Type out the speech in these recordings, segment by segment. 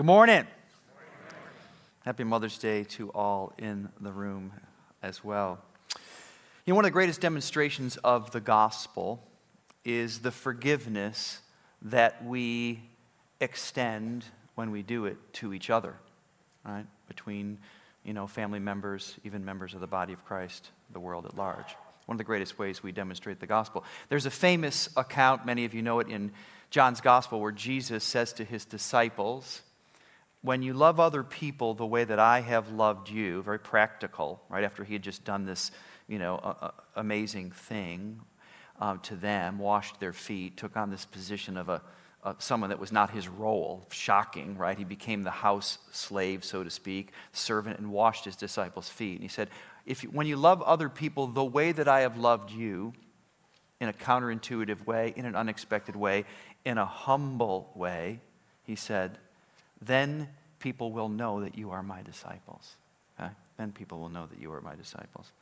Good morning. Happy Mother's Day to all in the room as well. You know, one of the greatest demonstrations of the gospel is the forgiveness that we extend when we do it to each other, right? Between, you know, family members, even members of the body of Christ, the world at large. One of the greatest ways we demonstrate the gospel. There's a famous account, many of you know it in John's gospel, where Jesus says to his disciples, when you love other people the way that I have loved you, very practical, right after he had just done this, you know, amazing thing uh, to them, washed their feet, took on this position of a someone that was not his role. Shocking, right? He became the house slave, so to speak, servant, and washed his disciples' feet. And he said, if you, when you love other people the way that I have loved you, in a counterintuitive way, in an unexpected way, in a humble way, he said, then people will know that you are my disciples. Okay? Then people will know that you are my disciples.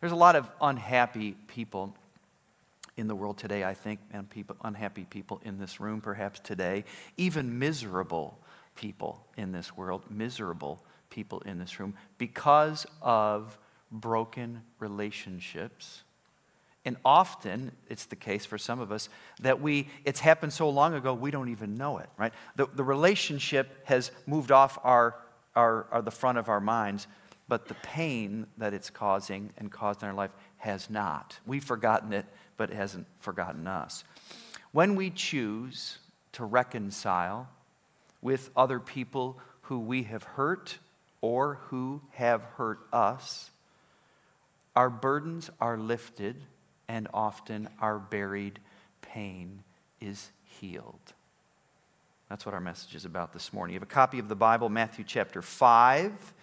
There's a lot of unhappy people in the world today, I think, and people, unhappy people in this room perhaps today, even miserable people in this world, miserable people in this room, because of broken relationships and often, it's the case for some of us that we, it's happened so long ago, we don't even know it, right? The, the relationship has moved off our, our, our, the front of our minds, but the pain that it's causing and caused in our life has not. We've forgotten it, but it hasn't forgotten us. When we choose to reconcile with other people who we have hurt or who have hurt us, our burdens are lifted and often our buried pain is healed. That's what our message is about this morning. You have a copy of the Bible, Matthew chapter 5,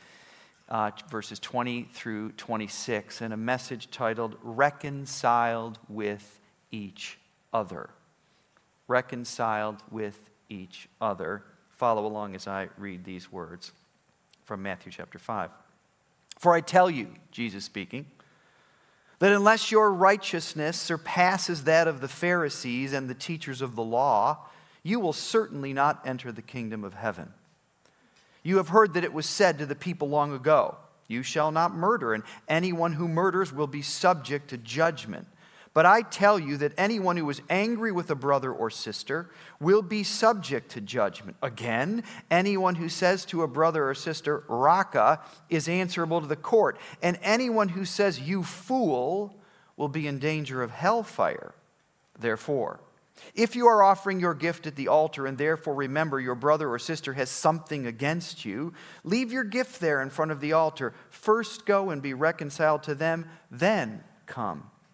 uh, verses 20 through 26, and a message titled Reconciled with Each Other. Reconciled with each other. Follow along as I read these words from Matthew chapter 5. For I tell you, Jesus speaking, that unless your righteousness surpasses that of the Pharisees and the teachers of the law, you will certainly not enter the kingdom of heaven. You have heard that it was said to the people long ago, You shall not murder, and anyone who murders will be subject to judgment. But I tell you that anyone who is angry with a brother or sister will be subject to judgment. Again, anyone who says to a brother or sister, Raca, is answerable to the court. And anyone who says, You fool, will be in danger of hellfire. Therefore, if you are offering your gift at the altar and therefore remember your brother or sister has something against you, leave your gift there in front of the altar. First go and be reconciled to them, then come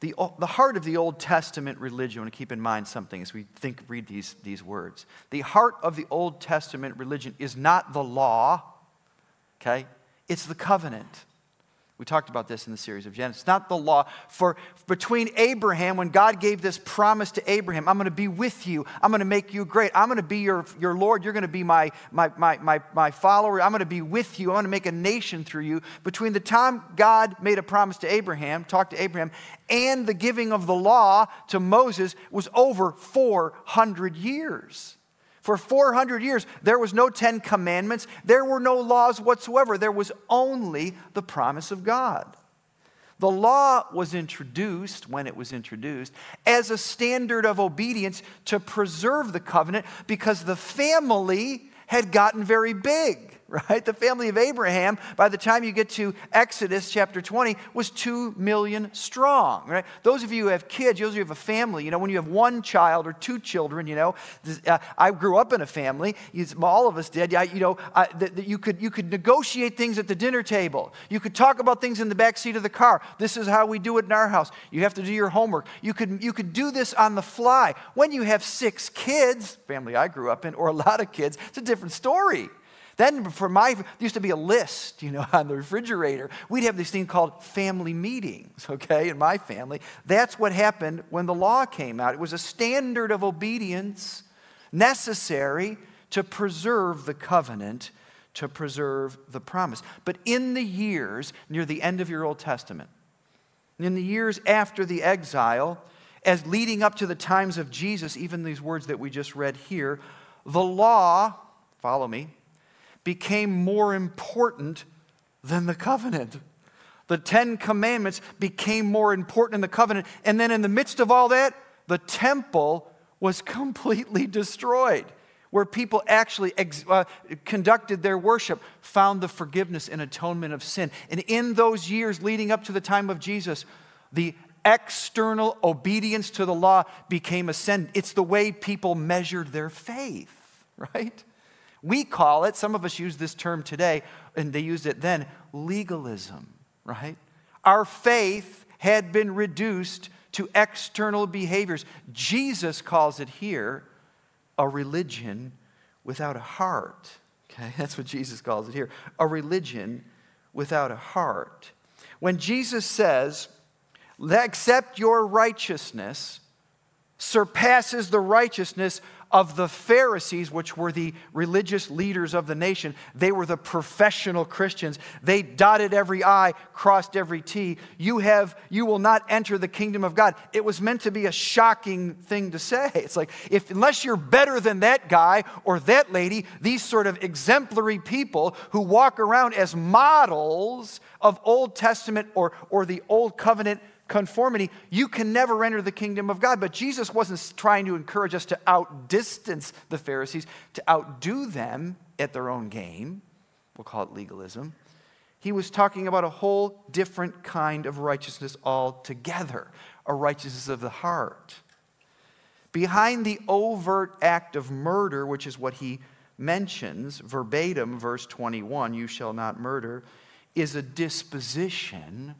The, the heart of the Old Testament religion, I want to keep in mind something as we think, read these, these words. The heart of the Old Testament religion is not the law, okay? It's the covenant. We talked about this in the series of Genesis. Not the law. For between Abraham, when God gave this promise to Abraham, I'm going to be with you. I'm going to make you great. I'm going to be your, your Lord. You're going to be my, my, my, my, my follower. I'm going to be with you. I'm going to make a nation through you. Between the time God made a promise to Abraham, talked to Abraham, and the giving of the law to Moses was over 400 years. For 400 years, there was no Ten Commandments, there were no laws whatsoever. There was only the promise of God. The law was introduced, when it was introduced, as a standard of obedience to preserve the covenant because the family had gotten very big right? The family of Abraham, by the time you get to Exodus chapter 20, was 2 million strong, right? Those of you who have kids, those of you who have a family, you know, when you have one child or two children, you know, uh, I grew up in a family, all of us did, you know, uh, that you, could, you could negotiate things at the dinner table. You could talk about things in the back seat of the car. This is how we do it in our house. You have to do your homework. You could, you could do this on the fly. When you have six kids, family I grew up in, or a lot of kids, it's a different story. Then for my, there used to be a list, you know, on the refrigerator. We'd have this thing called family meetings, okay, in my family. That's what happened when the law came out. It was a standard of obedience necessary to preserve the covenant, to preserve the promise. But in the years near the end of your Old Testament, in the years after the exile, as leading up to the times of Jesus, even these words that we just read here, the law, follow me, became more important than the covenant. The Ten Commandments became more important in the covenant. And then, in the midst of all that, the temple was completely destroyed, where people actually ex- uh, conducted their worship, found the forgiveness and atonement of sin. And in those years leading up to the time of Jesus, the external obedience to the law became ascendant. It's the way people measured their faith, right? We call it, some of us use this term today, and they used it then, legalism, right? Our faith had been reduced to external behaviors. Jesus calls it here a religion without a heart. Okay, that's what Jesus calls it here a religion without a heart. When Jesus says, Accept your righteousness, surpasses the righteousness of the Pharisees, which were the religious leaders of the nation. They were the professional Christians. They dotted every I, crossed every T. You have, you will not enter the kingdom of God. It was meant to be a shocking thing to say. It's like, if unless you're better than that guy or that lady, these sort of exemplary people who walk around as models of Old Testament or, or the Old Covenant conformity, you can never enter the kingdom of God. But Jesus wasn't trying to encourage us to outdistance the Pharisees, to outdo them at their own game. We'll call it legalism. He was talking about a whole different kind of righteousness altogether, a righteousness of the heart. Behind the overt act of murder, which is what he mentions verbatim, verse 21, you shall not murder, is a disposition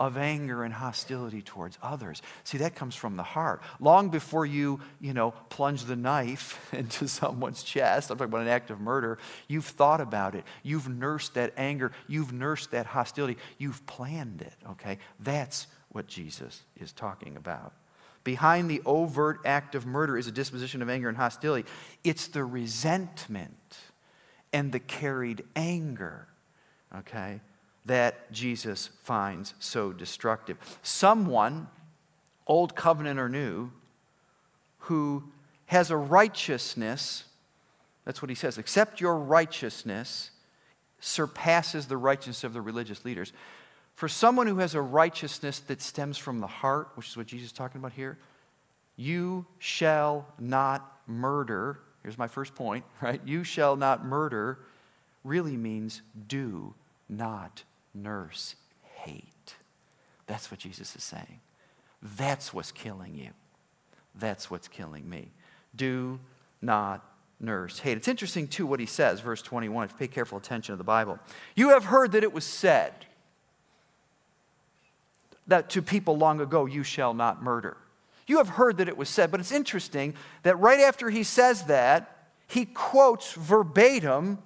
of anger and hostility towards others. See, that comes from the heart. Long before you, you know, plunge the knife into someone's chest, I'm talking about an act of murder, you've thought about it. You've nursed that anger. You've nursed that hostility. You've planned it, okay? That's what Jesus is talking about. Behind the overt act of murder is a disposition of anger and hostility. It's the resentment and the carried anger, okay? that Jesus finds so destructive. Someone, old covenant or new, who has a righteousness, that's what he says, except your righteousness surpasses the righteousness of the religious leaders. For someone who has a righteousness that stems from the heart, which is what Jesus is talking about here, you shall not murder. Here's my first point, right? You shall not murder really means do not nurse hate. That's what Jesus is saying. That's what's killing you. That's what's killing me. Do not nurse hate. It's interesting, too, what he says, verse 21, if you pay careful attention to the Bible. You have heard that it was said that to people long ago, you shall not murder. You have heard that it was said, but it's interesting that right after he says that, he quotes verbatim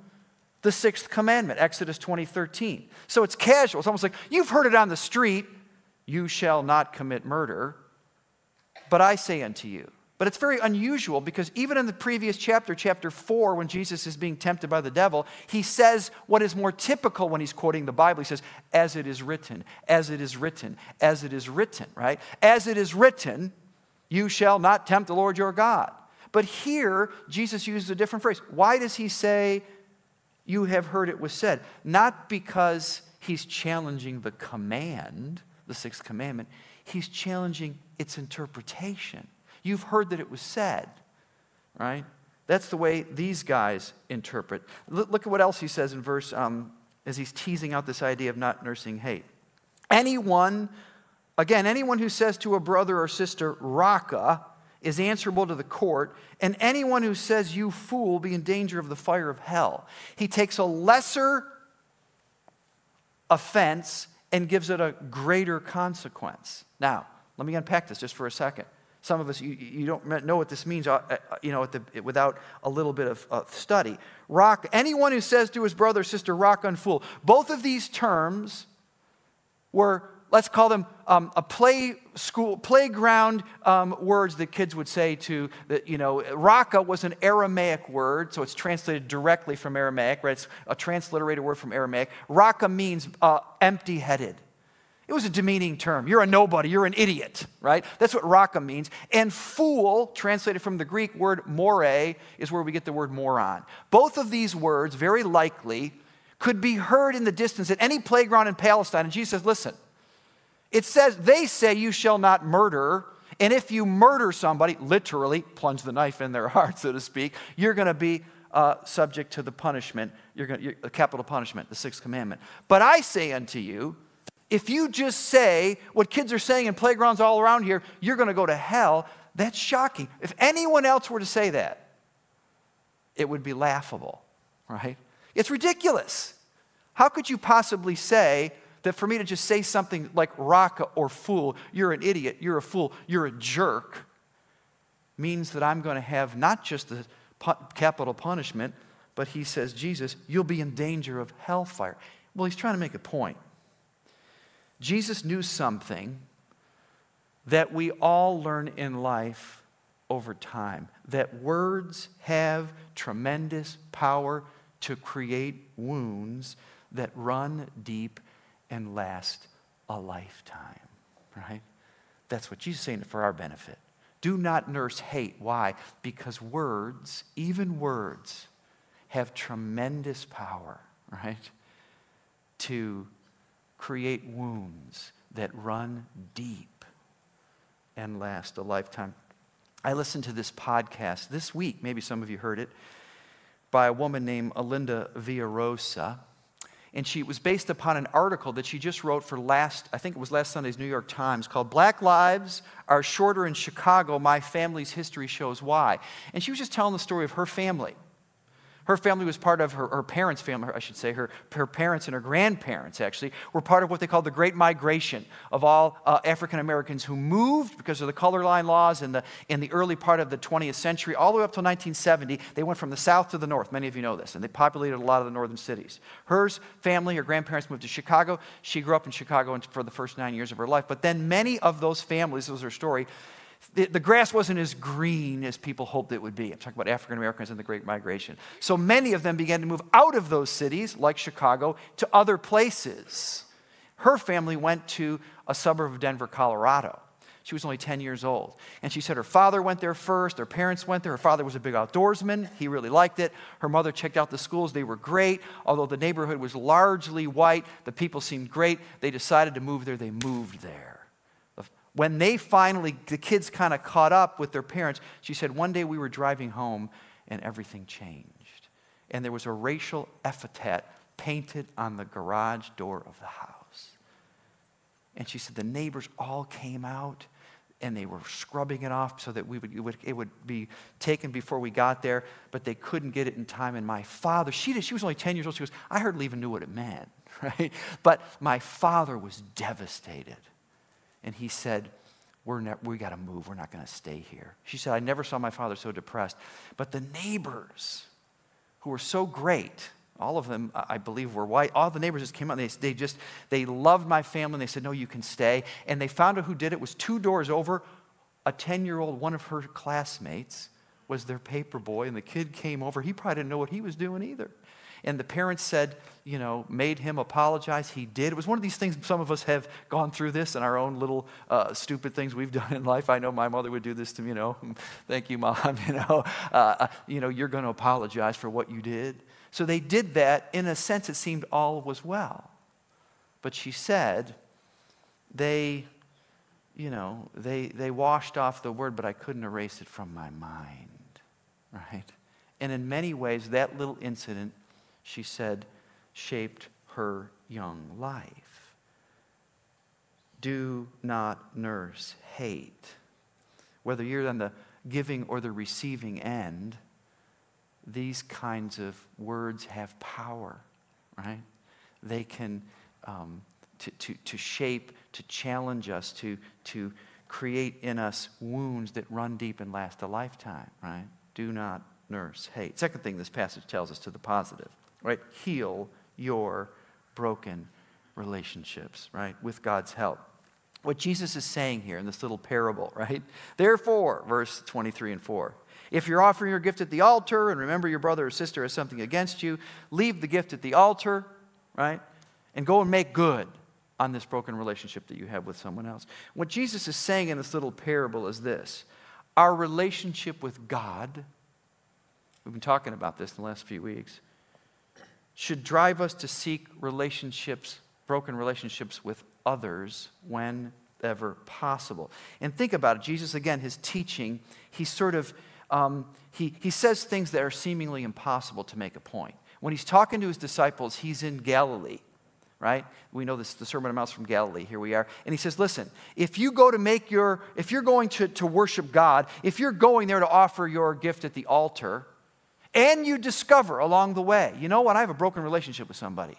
the sixth commandment, Exodus 20, 13. So it's casual. It's almost like you've heard it on the street you shall not commit murder, but I say unto you. But it's very unusual because even in the previous chapter, chapter 4, when Jesus is being tempted by the devil, he says what is more typical when he's quoting the Bible. He says, As it is written, as it is written, as it is written, right? As it is written, you shall not tempt the Lord your God. But here, Jesus uses a different phrase. Why does he say, you have heard it was said. Not because he's challenging the command, the sixth commandment, he's challenging its interpretation. You've heard that it was said, right? That's the way these guys interpret. Look at what else he says in verse, um, as he's teasing out this idea of not nursing hate. Anyone, again, anyone who says to a brother or sister, Raca, is answerable to the court, and anyone who says, You fool, be in danger of the fire of hell. He takes a lesser offense and gives it a greater consequence. Now, let me unpack this just for a second. Some of us, you, you don't know what this means uh, uh, you know, the, without a little bit of uh, study. Rock, anyone who says to his brother or sister, rock on fool. Both of these terms were, let's call them um, a play school, playground um, words that kids would say to, that, you know, raca was an Aramaic word, so it's translated directly from Aramaic, right? It's a transliterated word from Aramaic. Raca means uh, empty headed. It was a demeaning term. You're a nobody, you're an idiot, right? That's what raca means. And fool, translated from the Greek word more, is where we get the word moron. Both of these words, very likely, could be heard in the distance at any playground in Palestine. And Jesus says, listen, it says, they say you shall not murder. And if you murder somebody, literally plunge the knife in their heart, so to speak, you're going to be uh, subject to the punishment, you're going to, capital punishment, the sixth commandment. But I say unto you, if you just say what kids are saying in playgrounds all around here, you're going to go to hell, that's shocking. If anyone else were to say that, it would be laughable, right? It's ridiculous. How could you possibly say that for me to just say something like raca or fool, you're an idiot, you're a fool, you're a jerk, means that I'm going to have not just the capital punishment, but he says, Jesus, you'll be in danger of hellfire. Well, he's trying to make a point. Jesus knew something that we all learn in life over time that words have tremendous power to create wounds that run deep and last a lifetime, right? That's what Jesus is saying for our benefit. Do not nurse hate. Why? Because words, even words, have tremendous power, right? To create wounds that run deep and last a lifetime. I listened to this podcast this week, maybe some of you heard it, by a woman named Alinda Villarosa. And she was based upon an article that she just wrote for last, I think it was last Sunday's New York Times, called Black Lives Are Shorter in Chicago My Family's History Shows Why. And she was just telling the story of her family. Her family was part of her, her parents' family, I should say. Her, her parents and her grandparents, actually, were part of what they called the Great Migration of all uh, African Americans who moved because of the color line laws in the, in the early part of the 20th century, all the way up to 1970. They went from the south to the north. Many of you know this, and they populated a lot of the northern cities. Hers family, her grandparents moved to Chicago. She grew up in Chicago for the first nine years of her life. But then many of those families, this was her story, the, the grass wasn't as green as people hoped it would be. I'm talking about African Americans in the Great Migration. So many of them began to move out of those cities, like Chicago, to other places. Her family went to a suburb of Denver, Colorado. She was only 10 years old. And she said her father went there first, their parents went there. Her father was a big outdoorsman, he really liked it. Her mother checked out the schools, they were great. Although the neighborhood was largely white, the people seemed great. They decided to move there, they moved there when they finally, the kids kind of caught up with their parents, she said, One day we were driving home and everything changed. And there was a racial epithet painted on the garage door of the house. And she said, The neighbors all came out and they were scrubbing it off so that we would, it, would, it would be taken before we got there, but they couldn't get it in time. And my father, she, did, she was only 10 years old, she goes, I hardly even knew what it meant, right? But my father was devastated and he said, we're ne- we got to move. We're not going to stay here. She said, I never saw my father so depressed. But the neighbors, who were so great, all of them, I believe, were white. All the neighbors just came out. And they, they just, they loved my family. And they said, no, you can stay. And they found out who did it was two doors over. A 10-year-old, one of her classmates, was their paper boy. And the kid came over. He probably didn't know what he was doing either. And the parents said, you know, made him apologize. He did. It was one of these things, some of us have gone through this in our own little uh, stupid things we've done in life. I know my mother would do this to me, you know, thank you, mom, you know, uh, uh, you know, you're going to apologize for what you did. So they did that. In a sense, it seemed all was well. But she said, they, you know, they, they washed off the word, but I couldn't erase it from my mind, right? And in many ways, that little incident she said, shaped her young life. Do not nurse hate. Whether you're on the giving or the receiving end, these kinds of words have power, right? They can um, to, to, to shape, to challenge us, to, to, create in us wounds that run deep and last a lifetime, right? Do not nurse hate. Second thing this passage tells us to the positive, right? Heal your broken relationships, right? With God's help. What Jesus is saying here in this little parable, right? Therefore, verse 23 and 4. If you're offering your gift at the altar and remember your brother or sister has something against you, leave the gift at the altar, right? And go and make good on this broken relationship that you have with someone else. What Jesus is saying in this little parable is this our relationship with God, we've been talking about this in the last few weeks, should drive us to seek relationships, broken relationships with others whenever possible. And think about it. Jesus, again, his teaching, he sort of um, he, he says things that are seemingly impossible to make a point. When he's talking to his disciples, he's in Galilee right? We know this, the Sermon on the Mount from Galilee. Here we are. And he says, listen, if you go to make your, if you're going to, to worship God, if you're going there to offer your gift at the altar, and you discover along the way, you know what, I have a broken relationship with somebody.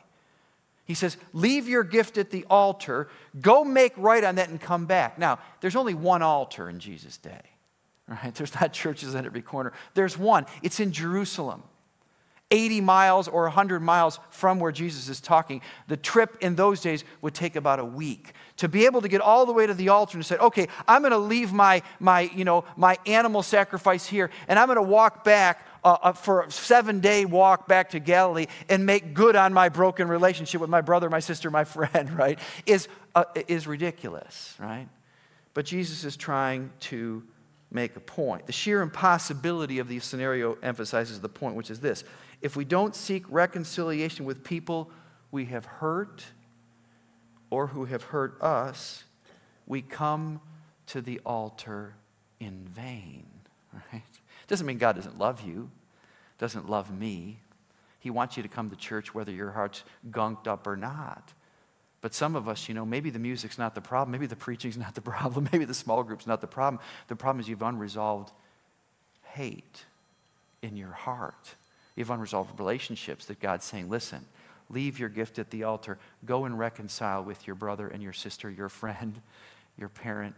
He says, leave your gift at the altar, go make right on that and come back. Now, there's only one altar in Jesus' day, right? There's not churches at every corner. There's one, it's in Jerusalem. 80 miles or 100 miles from where Jesus is talking. The trip in those days would take about a week. To be able to get all the way to the altar and say, okay, I'm going to leave my, my, you know, my animal sacrifice here and I'm going to walk back uh, uh, for a seven day walk back to Galilee and make good on my broken relationship with my brother, my sister, my friend, right, is, uh, is ridiculous, right? But Jesus is trying to make a point. The sheer impossibility of the scenario emphasizes the point, which is this if we don't seek reconciliation with people we have hurt or who have hurt us, we come to the altar in vain. Right? Doesn't mean God doesn't love you, doesn't love me. He wants you to come to church whether your heart's gunked up or not. But some of us, you know, maybe the music's not the problem, maybe the preaching's not the problem, maybe the small group's not the problem. The problem is you've unresolved hate in your heart. You have unresolved relationships that God's saying, listen, leave your gift at the altar. Go and reconcile with your brother and your sister, your friend, your parent,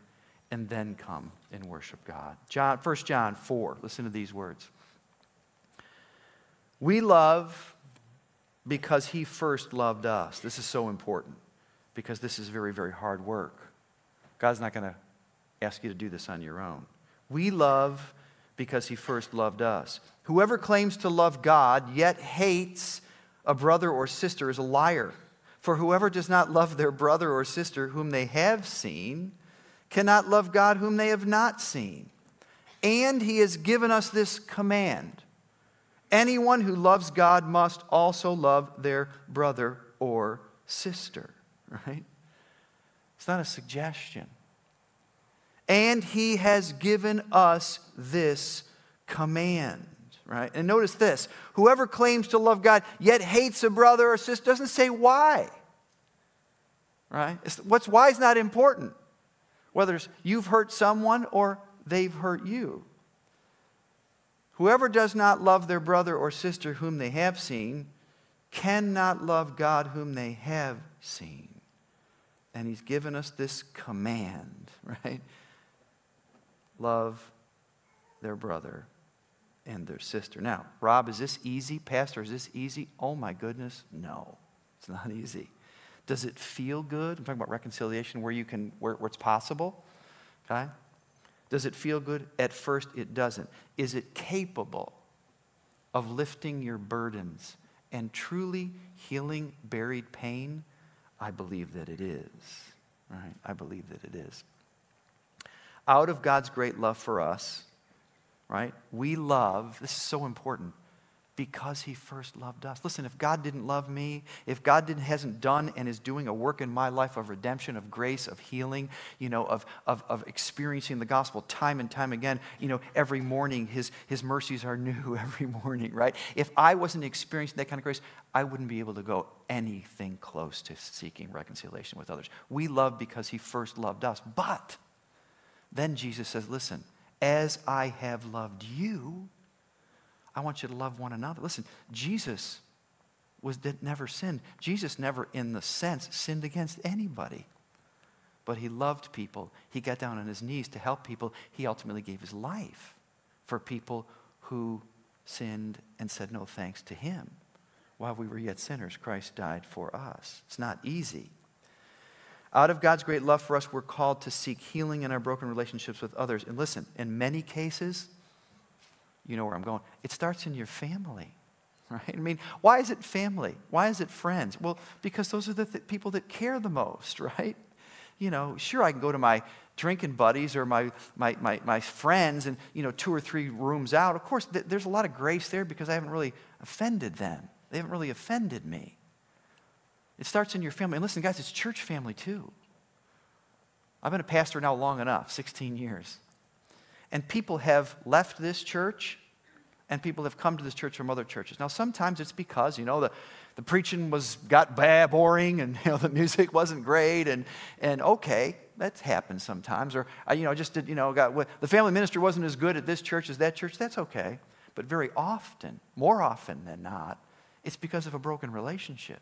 and then come and worship God. John, 1 John 4, listen to these words. We love because he first loved us. This is so important because this is very, very hard work. God's not going to ask you to do this on your own. We love because he first loved us. Whoever claims to love God yet hates a brother or sister is a liar. For whoever does not love their brother or sister whom they have seen cannot love God whom they have not seen. And he has given us this command anyone who loves God must also love their brother or sister, right? It's not a suggestion. And he has given us this command right? And notice this whoever claims to love God yet hates a brother or sister doesn't say why, right? It's, what's why is not important, whether you've hurt someone or they've hurt you. Whoever does not love their brother or sister whom they have seen cannot love God whom they have seen. And he's given us this command, right? Love their brother and their sister. Now, Rob, is this easy? Pastor, is this easy? Oh my goodness, no, it's not easy. Does it feel good? I'm talking about reconciliation where you can, where, where it's possible. Okay? Does it feel good? At first, it doesn't. Is it capable of lifting your burdens and truly healing buried pain? I believe that it is. Right? I believe that it is. Out of God's great love for us, right? We love, this is so important, because he first loved us. Listen, if God didn't love me, if God didn't, hasn't done and is doing a work in my life of redemption, of grace, of healing, you know, of, of, of experiencing the gospel time and time again, you know, every morning his, his mercies are new every morning, right? If I wasn't experiencing that kind of grace, I wouldn't be able to go anything close to seeking reconciliation with others. We love because he first loved us. But then Jesus says, listen, as I have loved you, I want you to love one another. Listen, Jesus was never sinned. Jesus never, in the sense, sinned against anybody. but he loved people. He got down on his knees to help people. He ultimately gave his life for people who sinned and said no thanks to him. While we were yet sinners, Christ died for us. It's not easy. Out of God's great love for us, we're called to seek healing in our broken relationships with others. And listen, in many cases, you know where I'm going, it starts in your family. Right? I mean, why is it family? Why is it friends? Well, because those are the th- people that care the most, right? You know, sure, I can go to my drinking buddies or my, my, my, my friends and, you know, two or three rooms out. Of course, th- there's a lot of grace there because I haven't really offended them. They haven't really offended me. It starts in your family. And listen, guys, it's church family too. I've been a pastor now long enough 16 years. And people have left this church and people have come to this church from other churches. Now, sometimes it's because, you know, the, the preaching was got bad, boring, and you know, the music wasn't great, and, and okay, that's happened sometimes. Or, you know, just did, you know, got, the family minister wasn't as good at this church as that church, that's okay. But very often, more often than not, it's because of a broken relationship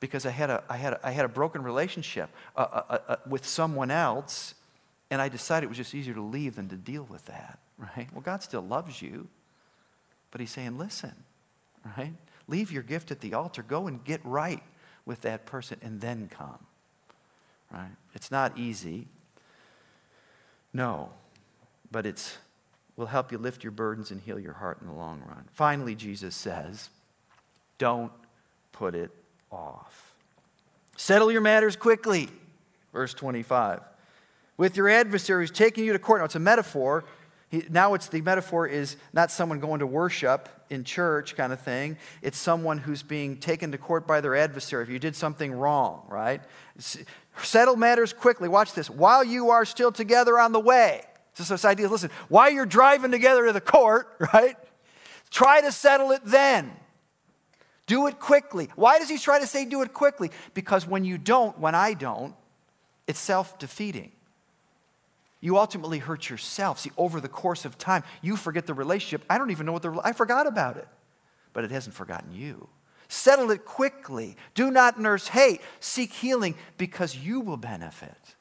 because I had a, I had a, I had a broken relationship uh, uh, uh, with someone else, and I decided it was just easier to leave than to deal with that, right? Well, God still loves you, but He's saying, listen, right? Leave your gift at the altar, go and get right with that person, and then come, right? It's not easy. No, but it's will help you lift your burdens and heal your heart in the long run. Finally, Jesus says, don't put it off. Settle your matters quickly, verse 25. With your adversaries taking you to court. Now, it's a metaphor. He, now it's the metaphor is not someone going to worship in church kind of thing. It's someone who's being taken to court by their adversary. If you did something wrong, right? Settle matters quickly. Watch this. While you are still together on the way. This, this idea, listen, while you're driving together to the court, right? Try to settle it then. Do it quickly. Why does he try to say do it quickly? Because when you don't, when I don't, it's self defeating. You ultimately hurt yourself. See, over the course of time, you forget the relationship. I don't even know what the I forgot about it, but it hasn't forgotten you. Settle it quickly. Do not nurse hate. Seek healing because you will benefit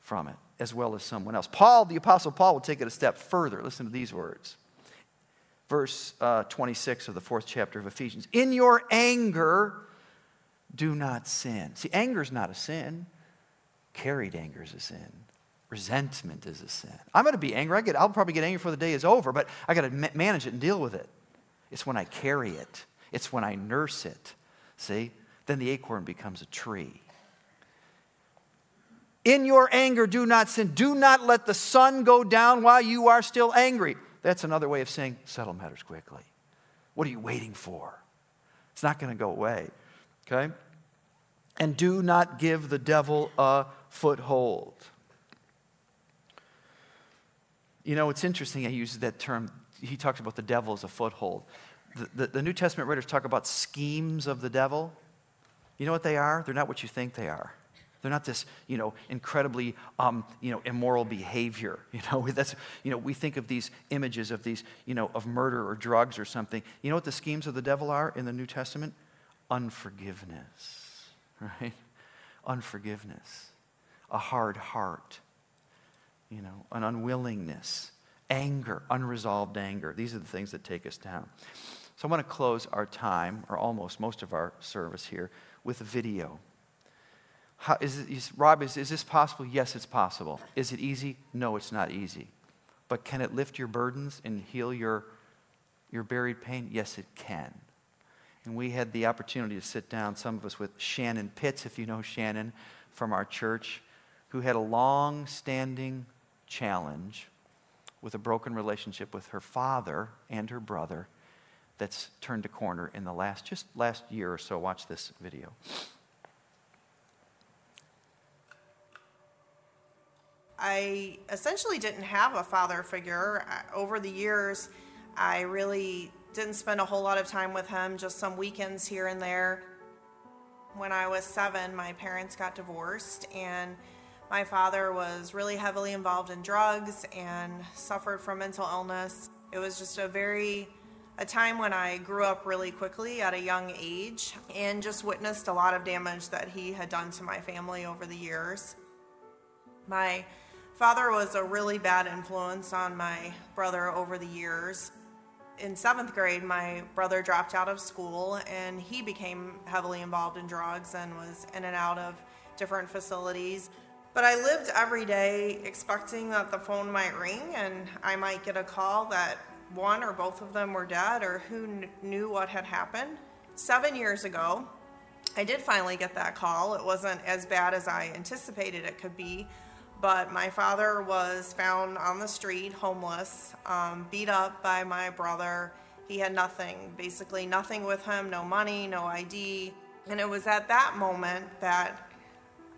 from it as well as someone else. Paul, the Apostle Paul, will take it a step further. Listen to these words verse uh, 26 of the fourth chapter of Ephesians. In your anger, do not sin. See, anger is not a sin. Carried anger is a sin. Resentment is a sin. I'm going to be angry. I get, I'll probably get angry before the day is over, but I got to ma- manage it and deal with it. It's when I carry it, it's when I nurse it. See? Then the acorn becomes a tree. In your anger, do not sin. Do not let the sun go down while you are still angry. That's another way of saying settle matters quickly. What are you waiting for? It's not going to go away. Okay? And do not give the devil a foothold. You know, it's interesting he uses that term. He talks about the devil as a foothold. The, the, the New Testament writers talk about schemes of the devil. You know what they are? They're not what you think they are. They're not this, you know, incredibly, um, you know, immoral behavior. You know, that's, you know, we think of these images of these, you know, of murder or drugs or something. You know what the schemes of the devil are in the New Testament? Unforgiveness, right? Unforgiveness, a hard heart, you know, an unwillingness, anger, unresolved anger. These are the things that take us down. So I want to close our time, or almost most of our service here, with a video. How, is it, is, Rob, is, is this possible? Yes, it's possible. Is it easy? No, it's not easy. But can it lift your burdens and heal your, your buried pain? Yes, it can. And we had the opportunity to sit down, some of us with Shannon Pitts, if you know Shannon from our church, who had a long standing challenge with a broken relationship with her father and her brother that's turned a corner in the last, just last year or so. Watch this video. I essentially didn't have a father figure. Over the years, I really didn't spend a whole lot of time with him, just some weekends here and there. When I was seven, my parents got divorced, and my father was really heavily involved in drugs and suffered from mental illness. It was just a very a time when I grew up really quickly at a young age and just witnessed a lot of damage that he had done to my family over the years. My father was a really bad influence on my brother over the years. In seventh grade, my brother dropped out of school and he became heavily involved in drugs and was in and out of different facilities. But I lived every day expecting that the phone might ring and I might get a call that one or both of them were dead or who kn- knew what had happened. Seven years ago, I did finally get that call. It wasn't as bad as I anticipated it could be, but my father was found on the street, homeless, um, beat up by my brother. He had nothing, basically nothing with him, no money, no ID. And it was at that moment that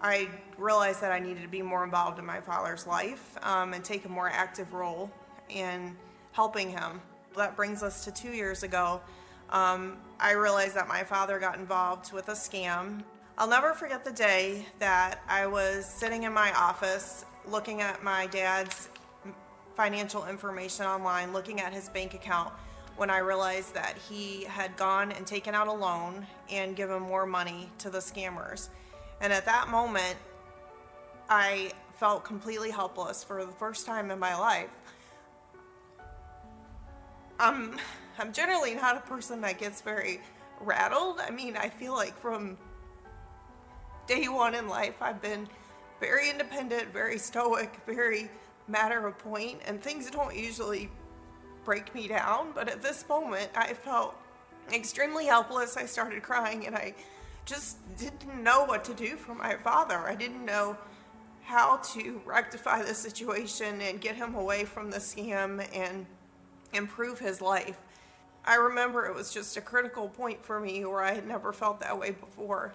I realized that I needed to be more involved in my father's life um, and take a more active role in helping him. That brings us to two years ago. Um, I realized that my father got involved with a scam. I'll never forget the day that I was sitting in my office looking at my dad's financial information online, looking at his bank account, when I realized that he had gone and taken out a loan and given more money to the scammers. And at that moment, I felt completely helpless for the first time in my life. I'm I'm generally not a person that gets very rattled. I mean, I feel like from day one in life, I've been very independent, very stoic, very matter of point, and things don't usually break me down. But at this moment, I felt extremely helpless. I started crying, and I just didn't know what to do for my father. I didn't know how to rectify the situation and get him away from the scam and improve his life. I remember it was just a critical point for me where I had never felt that way before.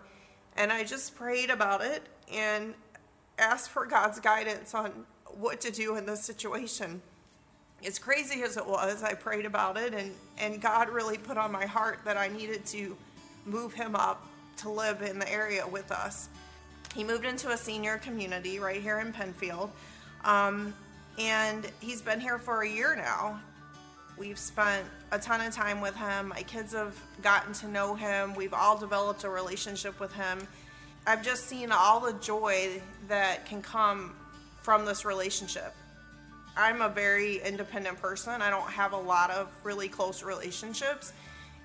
And I just prayed about it and asked for God's guidance on what to do in this situation. As crazy as it was, I prayed about it, and, and God really put on my heart that I needed to move him up to live in the area with us. He moved into a senior community right here in Penfield, um, and he's been here for a year now. We've spent a ton of time with him. My kids have gotten to know him. We've all developed a relationship with him. I've just seen all the joy that can come from this relationship. I'm a very independent person. I don't have a lot of really close relationships.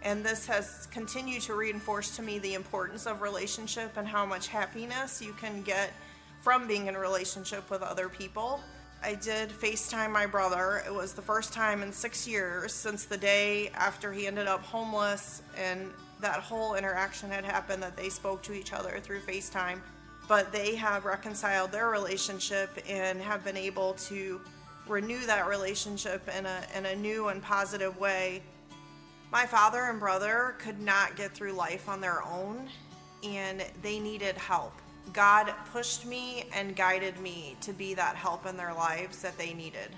And this has continued to reinforce to me the importance of relationship and how much happiness you can get from being in a relationship with other people. I did FaceTime my brother. It was the first time in six years since the day after he ended up homeless and that whole interaction had happened that they spoke to each other through FaceTime. But they have reconciled their relationship and have been able to renew that relationship in a, in a new and positive way. My father and brother could not get through life on their own, and they needed help. God pushed me and guided me to be that help in their lives that they needed.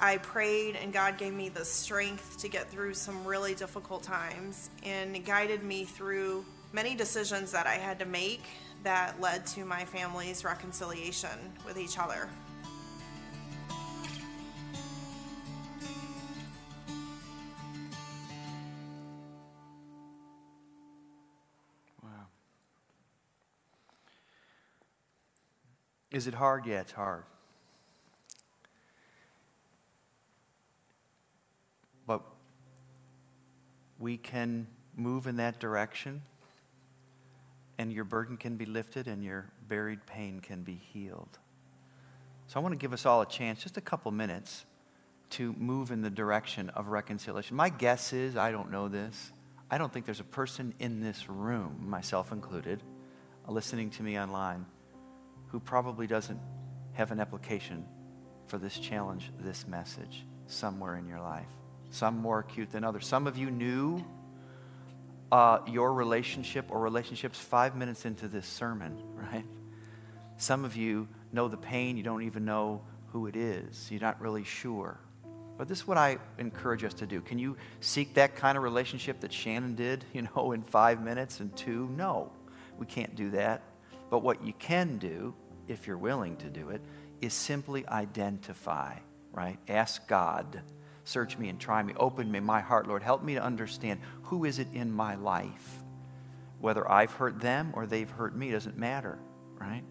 I prayed and God gave me the strength to get through some really difficult times and guided me through many decisions that I had to make that led to my family's reconciliation with each other. Is it hard? Yeah, it's hard. But we can move in that direction, and your burden can be lifted, and your buried pain can be healed. So I want to give us all a chance, just a couple minutes, to move in the direction of reconciliation. My guess is, I don't know this, I don't think there's a person in this room, myself included, listening to me online who probably doesn't have an application for this challenge, this message, somewhere in your life. Some more acute than others. Some of you knew uh, your relationship or relationships five minutes into this sermon, right? Some of you know the pain, you don't even know who it is, you're not really sure. But this is what I encourage us to do. Can you seek that kind of relationship that Shannon did, you know, in five minutes and two? No, we can't do that. But what you can do, if you're willing to do it, is simply identify, right? Ask God Search me and try me. Open me my heart, Lord. Help me to understand who is it in my life. Whether I've hurt them or they've hurt me doesn't matter, right?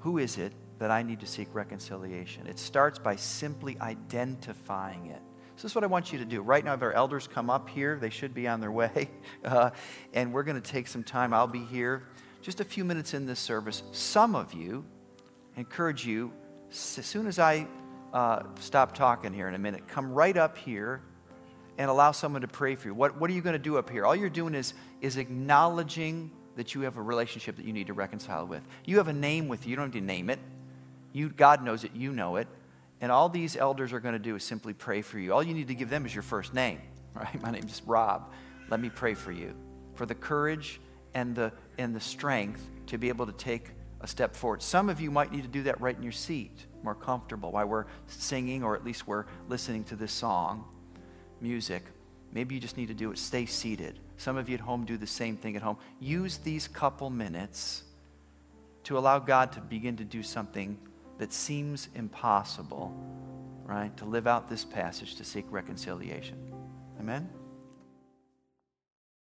Who is it that I need to seek reconciliation? It starts by simply identifying it. So this is what I want you to do. Right now, if our elders come up here, they should be on their way. Uh, and we're going to take some time. I'll be here just a few minutes in this service. Some of you, encourage you, as soon as I uh, stop talking here in a minute, come right up here and allow someone to pray for you. What, what are you going to do up here? All you're doing is, is acknowledging that you have a relationship that you need to reconcile with. You have a name with you. You don't need to name it. You, God knows it. You know it. And all these elders are going to do is simply pray for you. All you need to give them is your first name. Right? My name is Rob. Let me pray for you. For the courage and the, and the strength to be able to take a step forward. Some of you might need to do that right in your seat, more comfortable, while we're singing or at least we're listening to this song, music. Maybe you just need to do it. Stay seated. Some of you at home do the same thing at home. Use these couple minutes to allow God to begin to do something that seems impossible, right? To live out this passage to seek reconciliation. Amen?